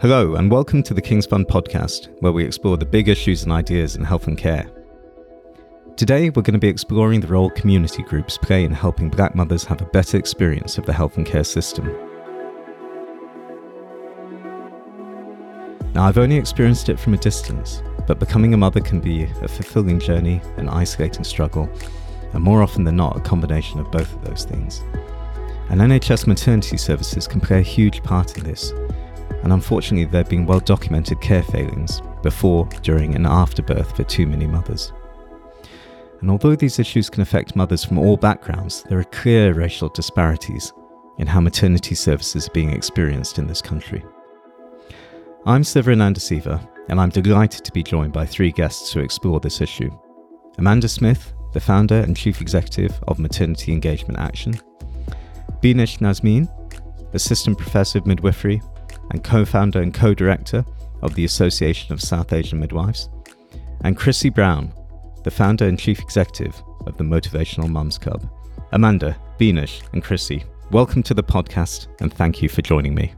Hello, and welcome to the King's Fund podcast, where we explore the big issues and ideas in health and care. Today, we're going to be exploring the role community groups play in helping black mothers have a better experience of the health and care system. Now, I've only experienced it from a distance, but becoming a mother can be a fulfilling journey, an isolating struggle, and more often than not, a combination of both of those things. And NHS maternity services can play a huge part in this, and unfortunately, there have been well documented care failings before, during, and after birth for too many mothers. And although these issues can affect mothers from all backgrounds, there are clear racial disparities in how maternity services are being experienced in this country. I'm Siva Anandaciva, and I'm delighted to be joined by three guests to explore this issue. Amanda Smith, the founder and chief executive of Maternity Engagement Action, Benash Nazmeen, assistant professor of midwifery and co founder and co director of the Association of South Asian Midwives, and Chrissy Brown, the founder and chief executive of the Motivational Mums Club. Amanda, Benash, and Chrissy, welcome to the podcast and thank you for joining me.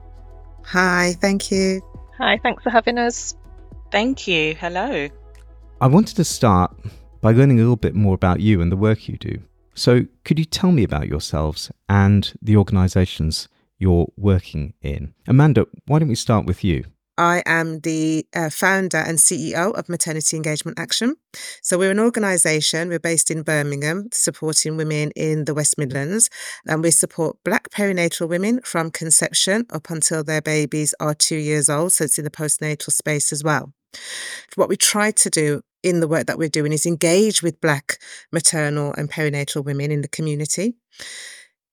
Hi, thank you. Hi, thanks for having us. Thank you. Hello. I wanted to start by learning a little bit more about you and the work you do. So, could you tell me about yourselves and the organisations you're working in. Amanda, why don't we start with you? I am the uh, founder and CEO of Maternity Engagement Action. So, we're an organisation, we're based in Birmingham, supporting women in the West Midlands, and we support Black perinatal women from conception up until their babies are two years old. So, it's in the postnatal space as well. What we try to do in the work that we're doing is engage with Black maternal and perinatal women in the community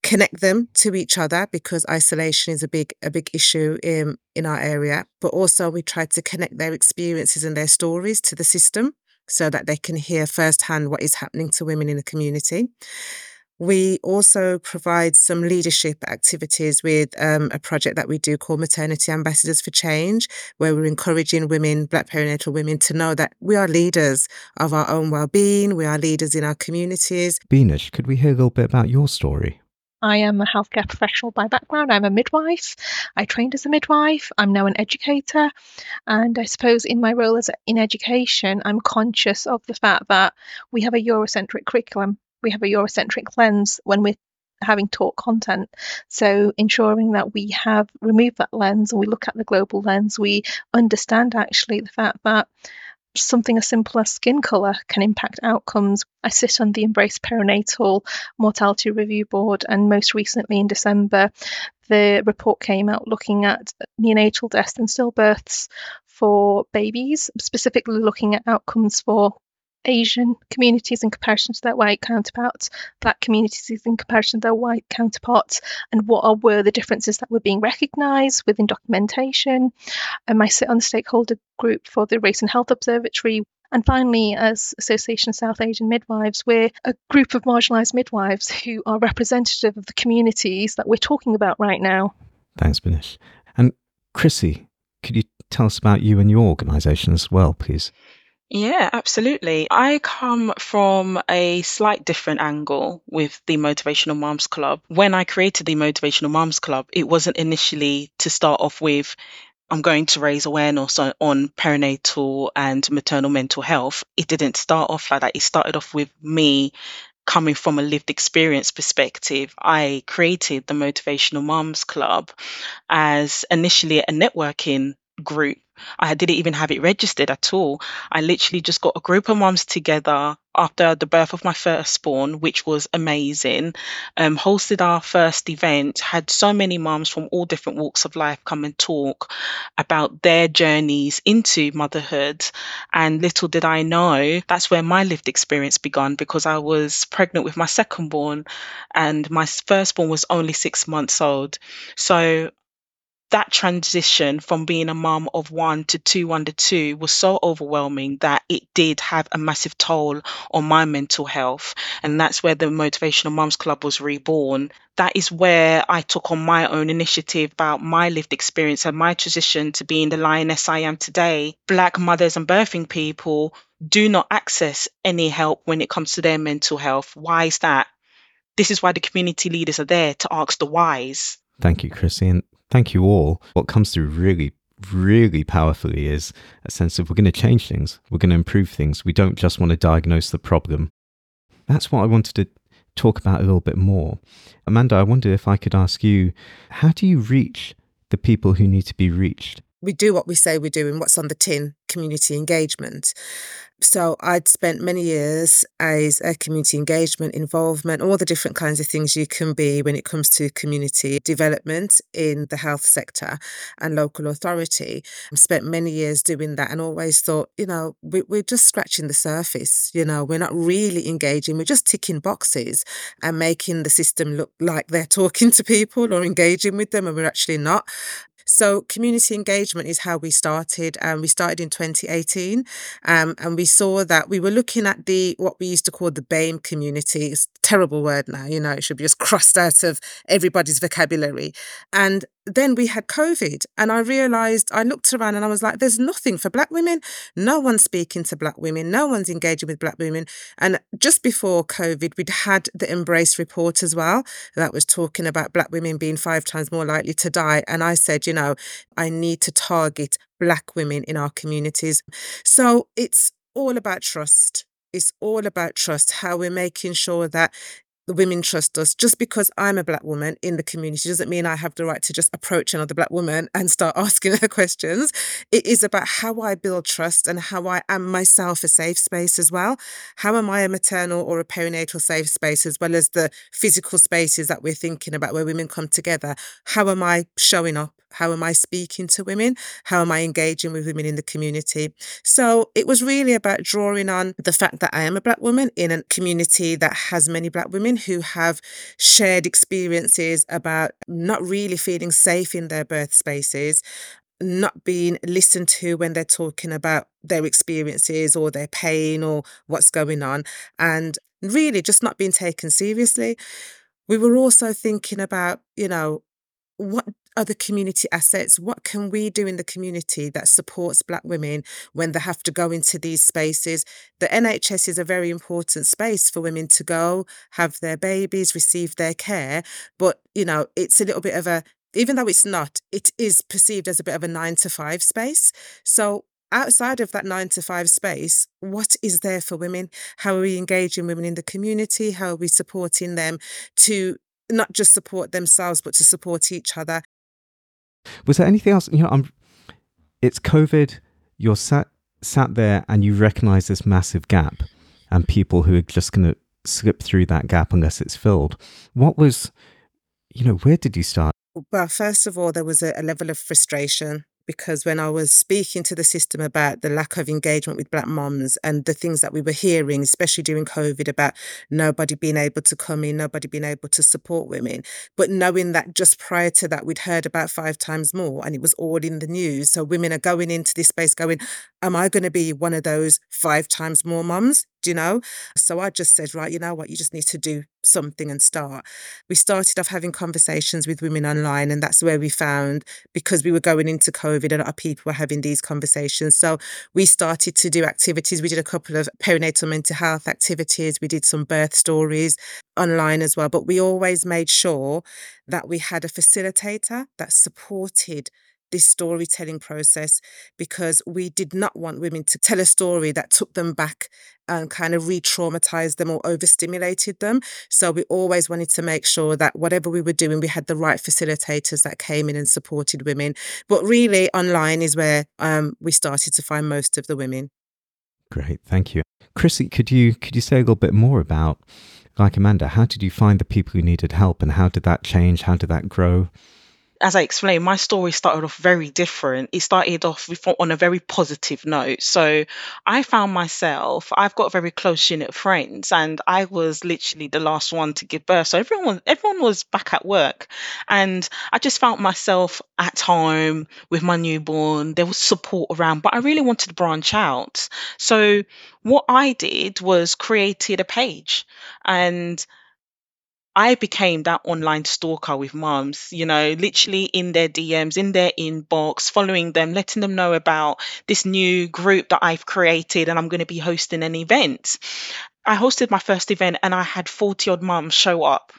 connect them to each other because isolation is a big a big issue in in our area but also we try to connect their experiences and their stories to the system so that they can hear firsthand what is happening to women in the community we also provide some leadership activities with um, a project that we do called Maternity Ambassadors for Change, where we're encouraging women, Black perinatal women, to know that we are leaders of our own well-being. We are leaders in our communities. Benash, could we hear a little bit about your story? I am a healthcare professional by background. I'm a midwife. I trained as a midwife. I'm now an educator. And I suppose in my role as in education, I'm conscious of the fact that we have a Eurocentric curriculum. We have a Eurocentric lens when we're having taught content. So ensuring that we have removed that lens and we look at the global lens, we understand actually the fact that something as simple as skin colour can impact outcomes. I sit on the MBRRACE Perinatal Mortality Review Board, and most recently in December, the report came out looking at neonatal deaths and stillbirths for babies, specifically looking at outcomes for Asian communities in comparison to their white counterparts, black communities in comparison to their white counterparts, and what are, were the differences that were being recognised within documentation. Um, I sit on the stakeholder group for the Race and Health Observatory. And finally, as Association South Asian Midwives, we're a group of marginalised midwives who are representative of the communities that we're talking about right now. Thanks, Benash. And Chrissy, could you tell us about you and your organisation as well, please? Yeah, absolutely. I come from a slight different angle with the Motivational Mums Club. When I created the Motivational Mums Club, it wasn't initially to start off with I'm going to raise awareness on, on, perinatal and maternal mental health. It didn't start off like that. It started off with me coming from a lived experience perspective. I created the Motivational Mums Club as initially a networking group I didn't even have it registered at all. I literally just got a group of moms together after the birth of my firstborn, which was amazing. Um, hosted our first event, had so many moms from all different walks of life come and talk about their journeys into motherhood. And little did I know, that's where my lived experience began because I was pregnant with my secondborn and my firstborn was only six months old. So that transition from being a mom of one to two under two was so overwhelming that it did have a massive toll on my mental health. And that's where the Motivational Mums Club was reborn. That is where I took on my own initiative about my lived experience and my transition to being the lioness I am today. Black mothers and birthing people do not access any help when it comes to their mental health. Why is that? This is why the community leaders are there to ask the whys. Thank you, Chrissy. And thank you all. What comes through really really powerfully is a sense of we're going to change things, we're going to improve things. We don't just want to diagnose the problem. That's what I wanted to talk about a little bit more. Amanda, I wonder if I could ask you how do you reach the people who need to be reached? We do what we say we do and what's on the tin community engagement. So I'd spent many years as a community engagement involvement, all the different kinds of things you can be when it comes to community development in the health sector and local authority. I spent many years doing that and always thought, you know, we, we're just scratching the surface. You know, we're not really engaging. We're just ticking boxes and making the system look like they're talking to people or engaging with them, and we're actually not. So community engagement is how we started. and um, we started in 2018, um, and we saw that we were looking at the what we used to call the BAME community. It's a terrible word now, you know, it should be just crossed out of everybody's vocabulary. And then we had COVID, and I realized I looked around and I was like, there's nothing for Black women. No one's speaking to Black women, no one's engaging with Black women. And just before COVID, we'd had the MBRRACE report as well that was talking about Black women being five times more likely to die. And I said, you know, I need to target Black women in our communities. So it's all about trust. It's all about trust, how we're making sure that the women trust us. Just because I'm a black woman in the community doesn't mean I have the right to just approach another black woman and start asking her questions. It is about how I build trust and how I am myself a safe space as well. How am I a maternal or a perinatal safe space as well as the physical spaces that we're thinking about where women come together? How am I showing up? How am I speaking to women? How am I engaging with women in the community? So it was really about drawing on the fact that I am a Black woman in a community that has many Black women who have shared experiences about not really feeling safe in their birth spaces, not being listened to when they're talking about their experiences or their pain or what's going on, and really just not being taken seriously. We were also thinking about, you know, what other community assets? What can we do in the community that supports Black women when they have to go into these spaces? The NHS is a very important space for women to go, have their babies, receive their care. But, you know, it's a little bit of a, even though it's not, it is perceived as a bit of a nine to five space. So, outside of that nine to five space, what is there for women? How are we engaging women in the community? How are we supporting them to not just support themselves, but to support each other? Was there anything else? You know, I'm. It's COVID. You're sat sat there and you recognise this massive gap, and people who are just going to slip through that gap unless it's filled. What was, you know, where did you start? Well, first of all, there was a, a level of frustration because when I was speaking to the system about the lack of engagement with Black moms and the things that we were hearing, especially during COVID, about nobody being able to come in, nobody being able to support women, but knowing that just prior to that, we'd heard about five times more and it was all in the news. So women are going into this space going, Am I going to be one of those five times more moms? Do you know? So I just said, right, you know what, you just need to do something and start. We started off having conversations with women online, and that's where we found because we were going into COVID, a lot of people were having these conversations. So we started to do activities. We did a couple of perinatal mental health activities, we did some birth stories online as well, but we always made sure that we had a facilitator that supported this storytelling process because we did not want women to tell a story that took them back and kind of re traumatized them or overstimulated them. So we always wanted to make sure that whatever we were doing, we had the right facilitators that came in and supported women. But really, online is where um, we started to find most of the women. Great, thank you, Chrissy. Could you could you say a little bit more about, like Amanda, how did you find the people who needed help, and how did that change? How did that grow? As I explained, my story started off very different. It started off on a very positive note. So I found myself, I've got very close unit friends, and I was literally the last one to give birth. So everyone, everyone was back at work, and I just found myself at home with my newborn. There was support around, but I really wanted to branch out. So what I did was created a page, and I became that online stalker with moms, you know, literally in their DMs, in their inbox, following them, letting them know about this new group that I've created and I'm going to be hosting an event. I hosted my first event and I had 40 odd mums show up.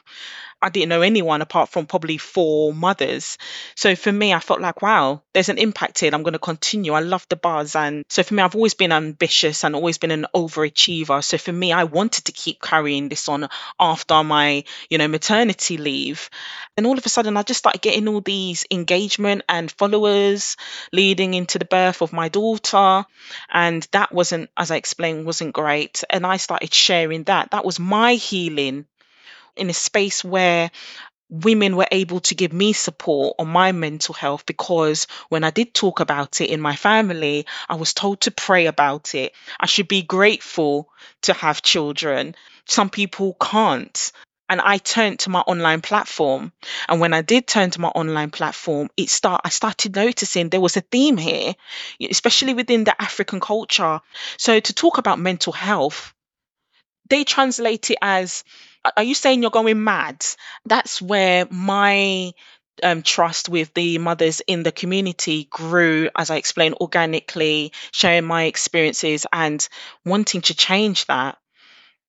I didn't know anyone apart from probably four mothers. So for me, I felt like, wow, there's an impact here. I'm going to continue. I love the buzz. And so for me, I've always been ambitious and always been an overachiever. So for me, I wanted to keep carrying this on after my, you know, maternity leave. And all of a sudden, I just started getting all these engagement and followers leading into the birth of my daughter. And that wasn't, as I explained, wasn't great. And I started sharing that. That was my healing in a space where women were able to give me support on my mental health because when I did talk about it in my family, I was told to pray about it. I should be grateful to have children. Some people can't. And I turned to my online platform. And when I did turn to my online platform, it start I started noticing there was a theme here, especially within the African culture. So to talk about mental health, they translate it as are you saying you're going mad? That's where my um, trust with the mothers in the community grew, as I explained, organically, sharing my experiences and wanting to change that.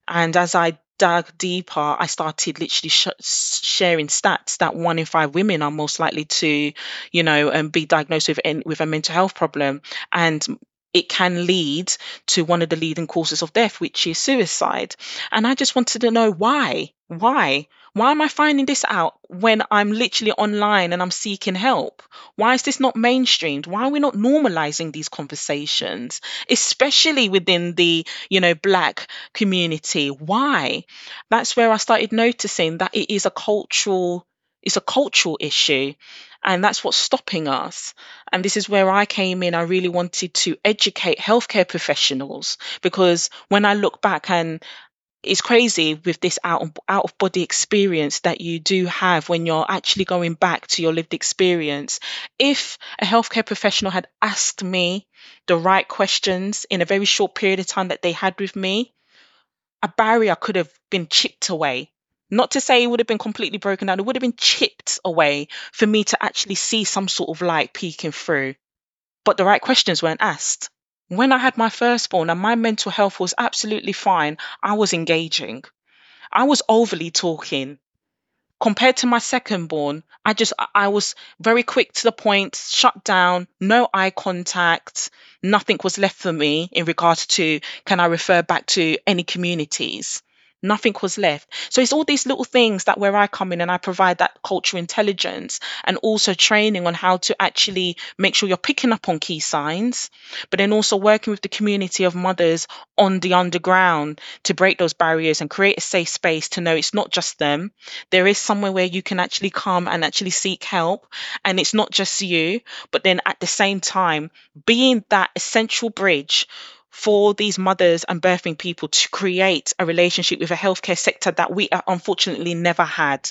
And as I dug deeper, I started literally sh- sharing stats that one in five women are most likely to, you know, um, be diagnosed with with a mental health problem, and it can lead to one of the leading causes of death, which is suicide. And I just wanted to know why. Why? Why am I finding this out when I'm literally online and I'm seeking help? Why is this not mainstreamed? Why are we not normalizing these conversations, especially within the, you know, black community? Why? That's where I started noticing that it is a cultural it's a cultural issue and that's what's stopping us. And this is where I came in. I really wanted to educate healthcare professionals because when I look back and it's crazy with this out of, out of body experience that you do have when you're actually going back to your lived experience. If a healthcare professional had asked me the right questions in a very short period of time that they had with me, a barrier could have been chipped away not to say it would have been completely broken down, it would have been chipped away for me to actually see some sort of light peeking through. But the right questions weren't asked. When I had my firstborn and my mental health was absolutely fine, I was engaging. I was overly talking. Compared to my secondborn, I just I was very quick to the point, shut down, no eye contact, nothing was left for me in regards to can I refer back to any communities nothing was left. So it's all these little things that where I come in and I provide that cultural intelligence and also training on how to actually make sure you're picking up on key signs, but then also working with the community of mothers on the underground to break those barriers and create a safe space to know it's not just them. There is somewhere where you can actually come and actually seek help. And it's not just you, but then at the same time, being that essential bridge for these mothers and birthing people to create a relationship with a healthcare sector that we unfortunately never had.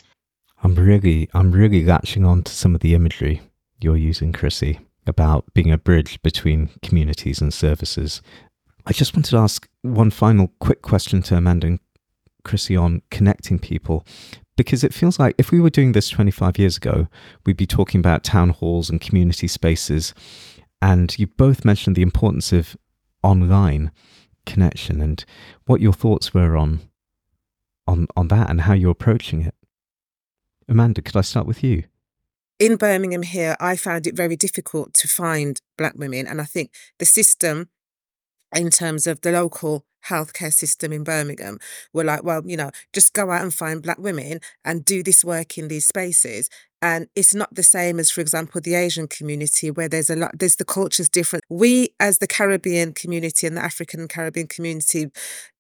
I'm really, I'm really latching on to some of the imagery you're using, Chrissy, about being a bridge between communities and services. I just wanted to ask one final quick question to Amanda and Chrissy on connecting people, because it feels like if we were doing this 25 years ago, we'd be talking about town halls and community spaces. And you both mentioned the importance of online connection and what your thoughts were on on on that and how you're approaching it. Amanda, could I start with you? In Birmingham here, I found it very difficult to find black women and I think the system in terms of the local healthcare system in Birmingham were like, well, you know, just go out and find black women and do this work in these spaces. And it's not the same as, for example, the Asian community where there's a lot, there's the culture's different. We, as the Caribbean community and the African Caribbean community,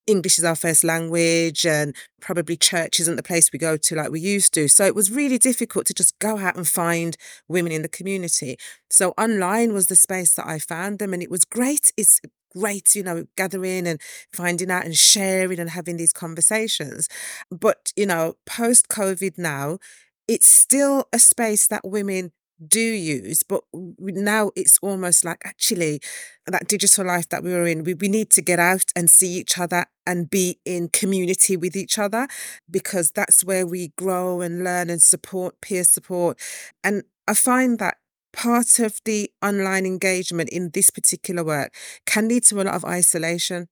English is our first language and probably church isn't the place we go to like we used to. So it was really difficult to just go out and find women in the community. So online was the space that I found them and it was great. It's great, you know, gathering and finding out and sharing and having these conversations. But, you know, post COVID now, it's still a space that women do use, but now it's almost like actually that digital life that we were in, we, we need to get out and see each other and be in community with each other because that's where we grow and learn and support, peer support. And I find that part of the online engagement in this particular work can lead to a lot of isolation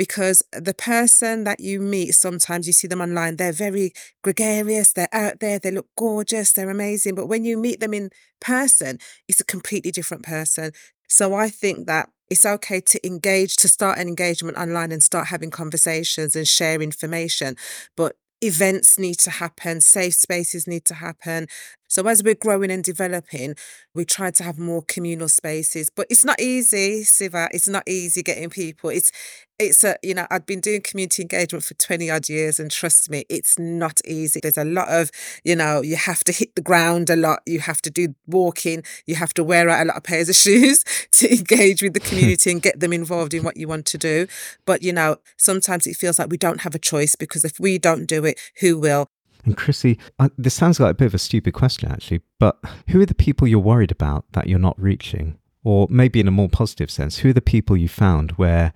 because the person that you meet, sometimes you see them online, they're very gregarious, they're out there, they look gorgeous, they're amazing. But when you meet them in person, it's a completely different person. So I think that it's okay to engage, to start an engagement online and start having conversations and share information. But events need to happen, safe spaces need to happen. So as we're growing and developing, we try to have more communal spaces. But it's not easy, Siva. It's not easy getting people. It's it's a you know i've been doing community engagement for 20 odd years and trust me it's not easy there's a lot of you know you have to hit the ground a lot you have to do walking you have to wear out a lot of pairs of shoes to engage with the community and get them involved in what you want to do but you know sometimes it feels like we don't have a choice because if we don't do it who will and Chrissy, uh, this sounds like a bit of a stupid question, actually, but who are the people you're worried about that you're not reaching? Or maybe in a more positive sense, who are the people you found where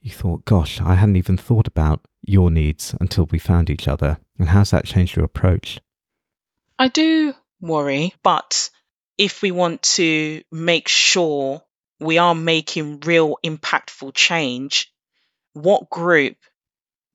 you thought, gosh, I hadn't even thought about your needs until we found each other? And how's that changed your approach? I do worry, but if we want to make sure we are making real impactful change, what group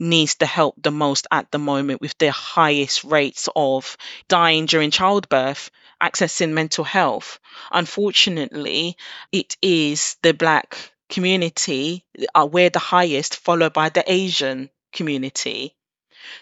needs the help the most at the moment with the highest rates of dying during childbirth, accessing mental health? Unfortunately, it is the Black community are we're the highest, followed by the Asian community.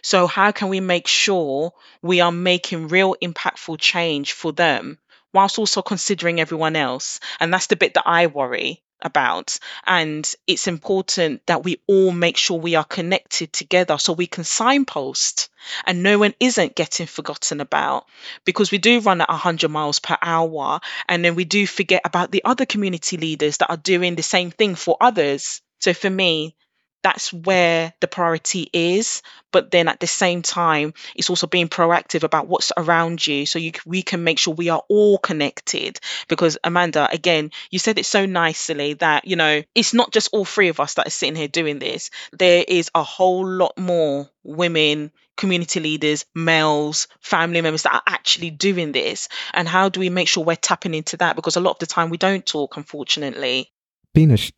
So how can we make sure we are making real impactful change for them whilst also considering everyone else? And that's the bit that I worry about. And it's important that we all make sure we are connected together so we can signpost and no one isn't getting forgotten about because we do run at 100 miles per hour and then we do forget about the other community leaders that are doing the same thing for others. So for me, that's where the priority is but then at the same time it's also being proactive about what's around you so you we can make sure we are all connected because amanda again you said it so nicely that you know it's not just all three of us that are sitting here doing this. There is a whole lot more women community leaders males family members that are actually doing this and how do we make sure we're tapping into that? Because a lot of the time we don't talk unfortunately. Benash,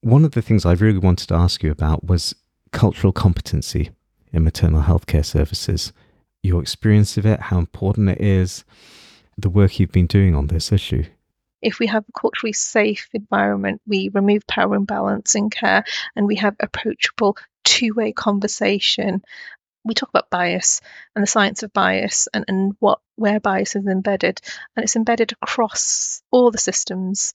one of the things I really wanted to ask you about was cultural competency in maternal healthcare services. Your experience of it, how important it is, the work you've been doing on this issue. If we have a culturally safe environment, we remove power imbalance in care and we have approachable two way conversation we talk about bias and the science of bias and, and what where bias is embedded. And it's embedded across all the systems.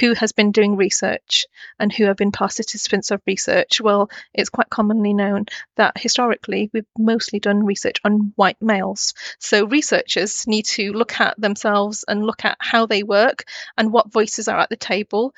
Who has been doing research and who have been participants of research? Well it's quite commonly known that historically we've mostly done research on white males. So researchers need to look at themselves and look at how they work and what voices are at the table.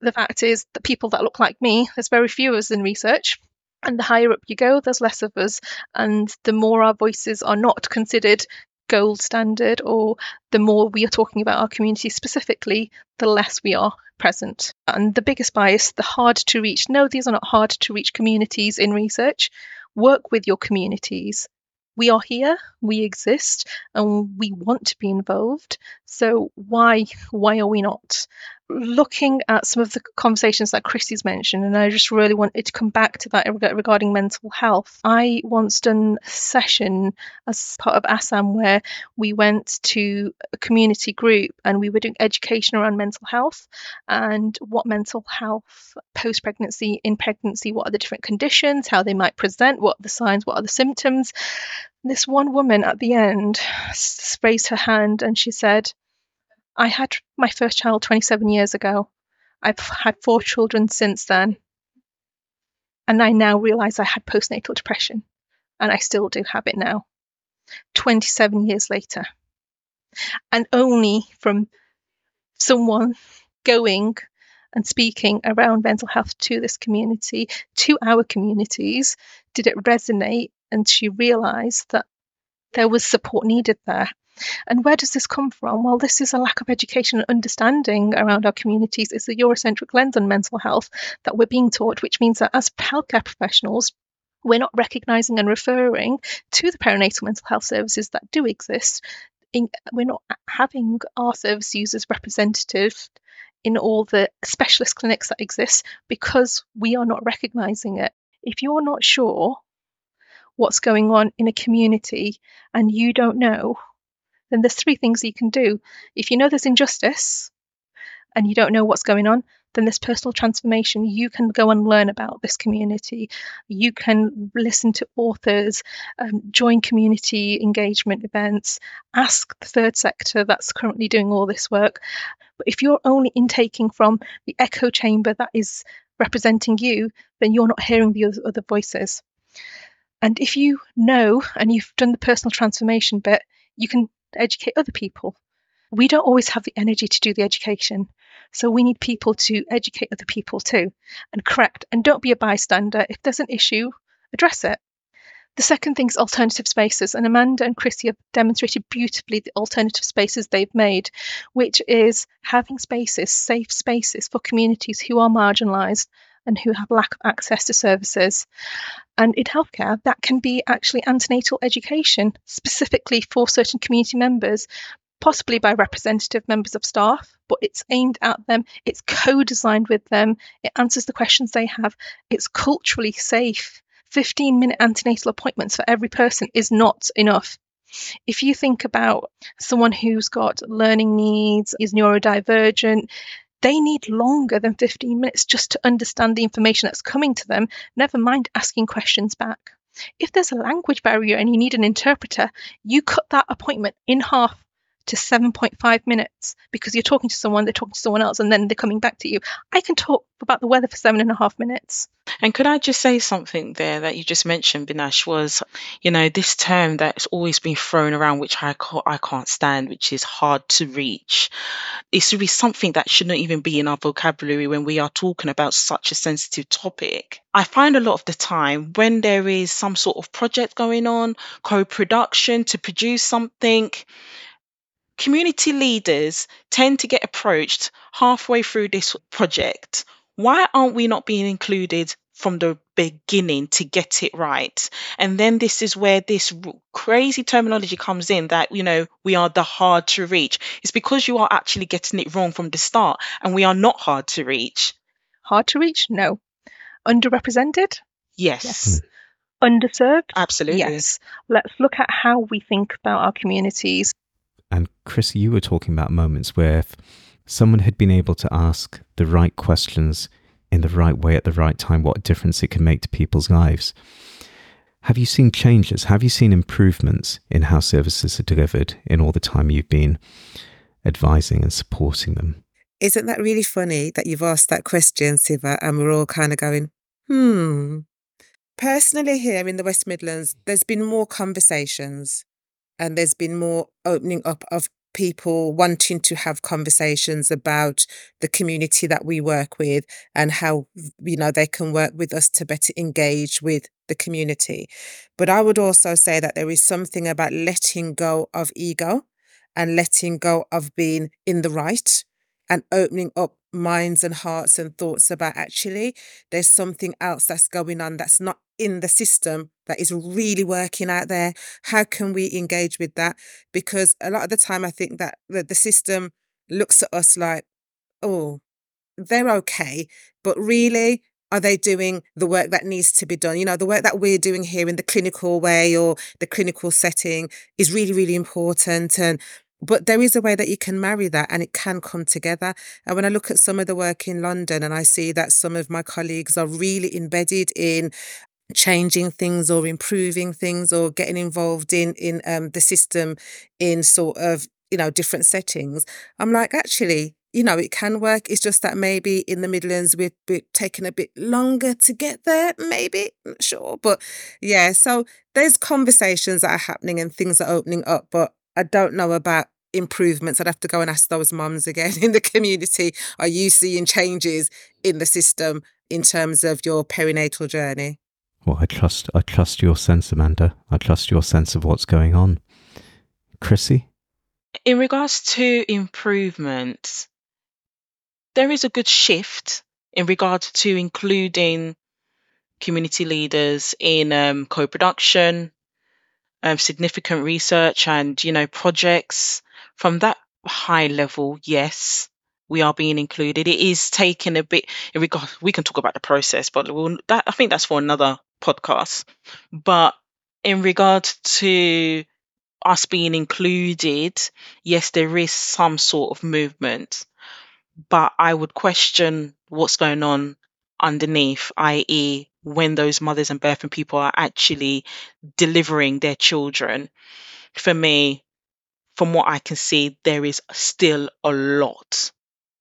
The fact is that people that look like me there's very few of us in research and the higher up you go, there's less of us. And the more our voices are not considered gold standard, or the more we are talking about our community specifically, the less we are present. And the biggest bias, the hard to reach. No, these are not hard to reach communities in research. Work with your communities. We are here, we exist, and we want to be involved. So why why are we not? Looking at some of the conversations that Chrissy's mentioned, and I just really wanted to come back to that regarding mental health. I once done a session as part of ASAM where we went to a community group and we were doing education around mental health and what mental health post pregnancy, in pregnancy, what are the different conditions, how they might present, what are the signs, what are the symptoms. This one woman at the end raised her hand and she said, I had my first child 27 years ago. I've had four children since then. And I now realize I had postnatal depression. And I still do have it now, 27 years later. And only from someone going and speaking around mental health to this community, to our communities, did it resonate. And she realized that there was support needed there. And where does this come from? Well, this is a lack of education and understanding around our communities. It's the Eurocentric lens on mental health that we're being taught, which means that as healthcare professionals, we're not recognizing and referring to the perinatal mental health services that do exist. In, we're not having our service users representative in all the specialist clinics that exist because we are not recognizing it. If you're not sure what's going on in a community and you don't know, then there's three things you can do. If you know there's injustice and you don't know what's going on, then this personal transformation, you can go and learn about this community. You can listen to authors, um, join community engagement events, ask the third sector that's currently doing all this work. But if you're only intaking from the echo chamber that is representing you, then you're not hearing the other, voices. And if you know and you've done the personal transformation bit, you can educate other people. We don't always have the energy to do the education. So we need people to educate other people too and correct. And don't be a bystander. If there's an issue, address it. The second thing is alternative spaces, and Amanda and Chrissy have demonstrated beautifully the alternative spaces they've made, which is having spaces, safe spaces for communities who are marginalised and who have lack of access to services. And in healthcare, that can be actually antenatal education, specifically for certain community members, possibly by representative members of staff, but it's aimed at them, it's co designed with them, it answers the questions they have, it's culturally safe. 15 minute antenatal appointments for every person is not enough. If you think about someone who's got learning needs, is neurodivergent, they need longer than 15 minutes just to understand the information that's coming to them, never mind asking questions back. If there's a language barrier and you need an interpreter, you cut that appointment in half to 7.5 minutes because you're talking to someone, they're talking to someone else, and then they're coming back to you. I can talk about the weather for seven and a half minutes. And could I just say something there that you just mentioned, Benash, was, you know, this term that's always been thrown around, which I can't, I can't stand, which is hard to reach. It should be something that shouldn't even be in our vocabulary when we are talking about such a sensitive topic. I find a lot of the time when there is some sort of project going on, co production to produce something, community leaders tend to get approached halfway through this project. Why aren't we not being included from the beginning to get it right? And then this is where this crazy terminology comes in that, you know, we are the hard to reach. It's because you are actually getting it wrong from the start and we are not hard to reach. Hard to reach? No. Underrepresented? Yes. Yes. Underserved? Absolutely. Yes. Let's look at how we think about our communities. And Chris, you were talking about moments where if someone had been able to ask the right questions in the right way at the right time, what difference it can make to people's lives. Have you seen changes? Have you seen improvements in how services are delivered in all the time you've been advising and supporting them? Isn't that really funny that you've asked that question, Siva, and we're all kind of going, hmm. Personally, here in the West Midlands, there's been more conversations and there's been more opening up of people wanting to have conversations about the community that we work with and how you know they can work with us to better engage with the community. But i would also say that there is something about letting go of ego and letting go of being in the right and opening up minds and hearts and thoughts about actually there's something else that's going on that's not in the system that is really working out there. How can we engage with that? Because a lot of the time i think that the, the system looks at us like oh they're okay but really are they doing the work that needs to be done? You know the work that we're doing here in the clinical way or the clinical setting is really really important and but there is a way that you can marry that and it can come together. And when I look at some of the work in London and I see that some of my colleagues are really embedded in changing things or improving things or getting involved in in um, the system in sort of you know different settings i'm like actually you know it can work it's just that maybe in the midlands we're, we're taking a bit longer to get there maybe not sure but yeah so there's conversations that are happening and things are opening up but i don't know about improvements. I'd have to go and ask those mums again in the community. Are you seeing changes in the system in terms of your perinatal journey? Well, I trust I trust your sense, Amanda. I trust your sense of what's going on. Chrissy? In regards to improvements, there is a good shift in regards to including community leaders in um, co-production, um, significant research and you know projects from that high level, yes, we are being included. It is taking a bit in regard we can talk about the process, but we'll, that, I think that's for another podcast. But in regard to us being included, yes, there is some sort of movement, but I would question what's going on underneath, i.e., when those mothers and birthing people are actually delivering their children. For me, from what I can see, there is still a lot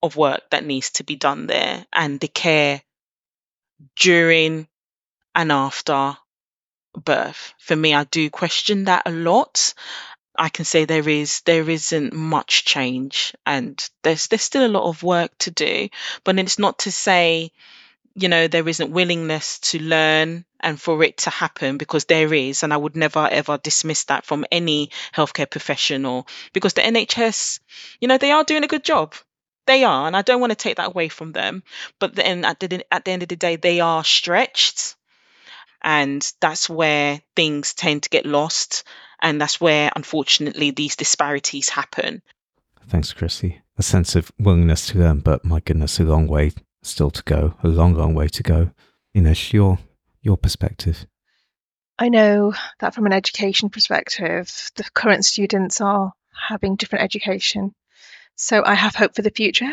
of work that needs to be done there, and the care during and after birth. For me, I do question that a lot. I can say there is there isn't much change and there's there's still a lot of work to do. But it's not to say, you know, there isn't willingness to learn and for it to happen because there is, and I would never ever dismiss that from any healthcare professional because the NHS, you know, they are doing a good job. They are, and I don't want to take that away from them. But then at the at the end of the day, they are stretched and that's where things tend to get lost. And that's where, unfortunately, these disparities happen. Thanks, Chrissy. A sense of willingness to learn, but my goodness, a long way still to go. A long, long way to go. Ines, your, your perspective. I know that from an education perspective, the current students are having different education. So I have hope for the future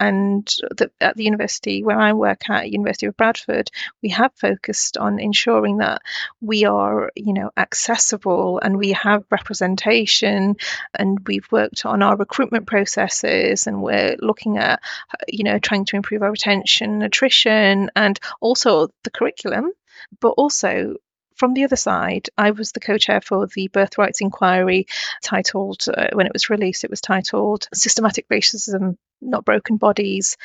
and the, at the university where I work at, University of Bradford, we have focused on ensuring that we are, you know, accessible and we have representation, and we've worked on our recruitment processes, and we're looking at, you know, trying to improve our retention, attrition, and also the curriculum, but also from the other side, I was the co chair for the Birthrights Inquiry titled, uh, when it was released, it was titled Systemic Racism not broken bodies.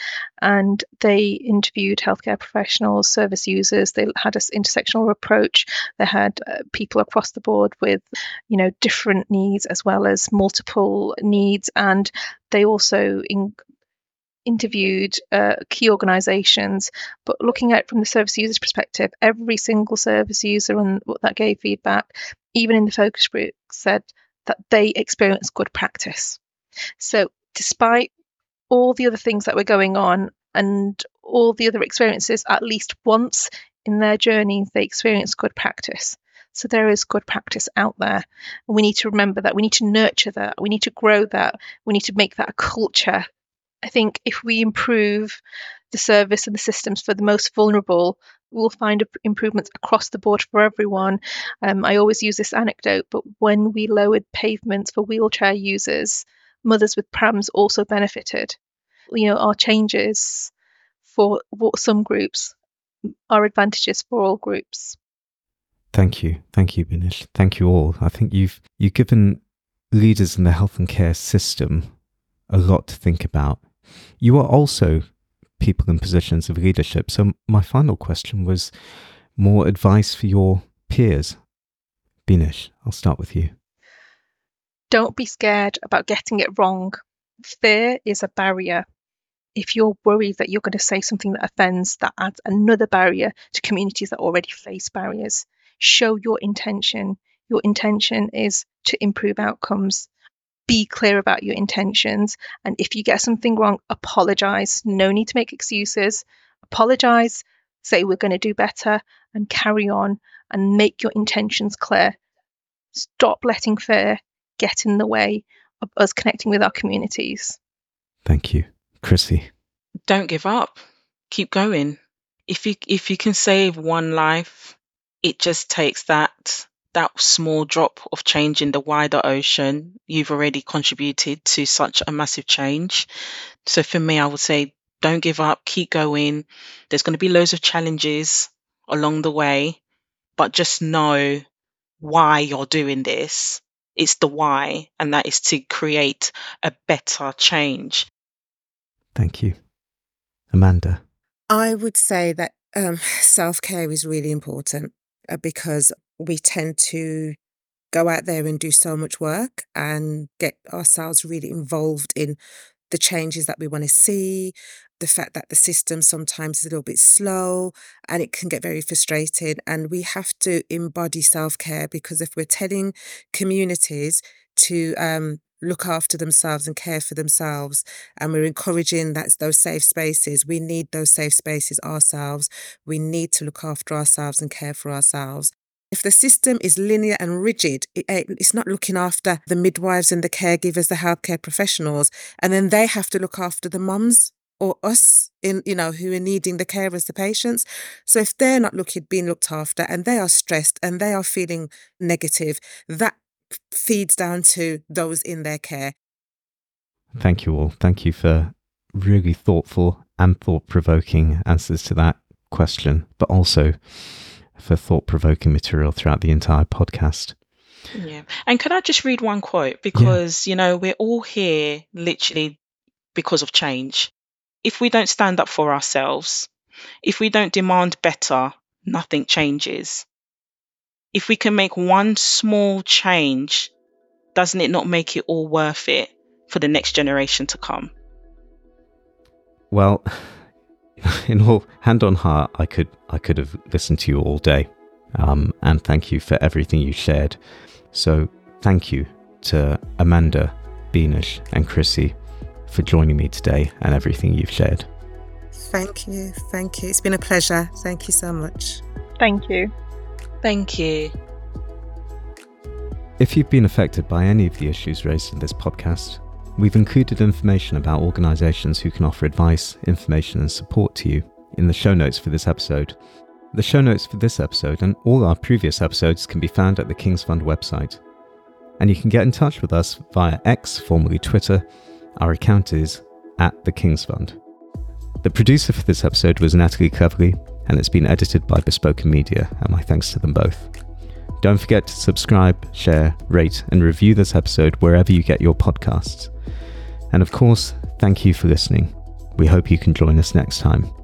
And they interviewed healthcare professionals service users. They had an intersectional approach. They had uh, people across the board with you know different needs as well as multiple needs. And they also in, interviewed uh, key organizations, but looking at it from the service user's perspective, every single service user and what that gave feedback, even in the focus group, said that they experienced good practice. So, despite all the other things that were going on and all the other experiences, at least once in their journey, they experienced good practice. So there is good practice out there. We need to remember that. We need to nurture that. We need to grow that. We need to make that a culture I think if we improve the service and the systems for the most vulnerable, we'll find improvements across the board for everyone. Um, I always use this anecdote, but when we lowered pavements for wheelchair users, mothers with prams also benefited. You know, our changes for some groups are advantages for all groups. Thank you, thank you, Benash. Thank you all. I think you've you've given leaders in the health and care system a lot to think about you are also people in positions of leadership. So, my final question was more advice for your peers. Benash, I'll start with you. Don't be scared about getting it wrong. Fear is a barrier. If you're worried that you're going to say something that offends, that adds another barrier to communities that already face barriers. Show your intention. Your intention is to improve outcomes be clear about your intentions. And if you get something wrong, apologize. No need to make excuses. Apologize, say we're going to do better, and carry on and make your intentions clear. Stop letting fear get in the way of us connecting with our communities. Thank you. Chrissy. Don't give up. Keep going. If you if you can save one life, it just takes that that small drop of change in the wider ocean, you've already contributed to such a massive change. So for me, I would say don't give up, keep going. There's going to be loads of challenges along the way, but just know why you're doing this. It's the why, and that is to create a better change. Thank you. Amanda. I would say that um, self care is really important uh, because we tend to go out there and do so much work and get ourselves really involved in the changes that we want to see, the fact that the system sometimes is a little bit slow and it can get very frustrating. And we have to embody self care because if we're telling communities to um, look after themselves and care for themselves. And we're encouraging that those safe spaces. We need those safe spaces ourselves. We need to look after ourselves and care for ourselves. If the system is linear and rigid, it, eh, it's not looking after the midwives and the caregivers, the healthcare professionals, and then they have to look after the mums or us in you know who are needing the carers the patients. So if they're not looking being looked after and they are stressed and they are feeling negative that feeds down to those in their care. Thank you all. Thank you for really thoughtful and thought-provoking answers to that question but also for thought-provoking material throughout the entire podcast yeah and could i just read one quote because yeah. you know we're all here literally because of change if we don't stand up for ourselves, if we don't demand better, nothing changes. If we can make one small change, doesn't it not make it all worth it for the next generation to come? Well, in all hand on heart, I could I could have listened to you all day, um, and thank you for everything you shared. So thank you to Amanda, Benash, and Chrissy for joining me today and everything you've shared. Thank you. Thank you. It's been a pleasure. Thank you so much. Thank you. Thank you. If you've been affected by any of the issues raised in this podcast, we've included information about organisations who can offer advice, information, and support to you in the show notes for this episode. The show notes for this episode and all our previous episodes can be found at the King's Fund website. And you can get in touch with us via X, formerly Twitter, our account is at the King's Fund. The producer for this episode was Natalie Cleverly, and it's been edited by Bespoken Media, and my thanks to them both. Don't forget to subscribe, share, rate, and review this episode wherever you get your podcasts. And of course, thank you for listening. We hope you can join us next time.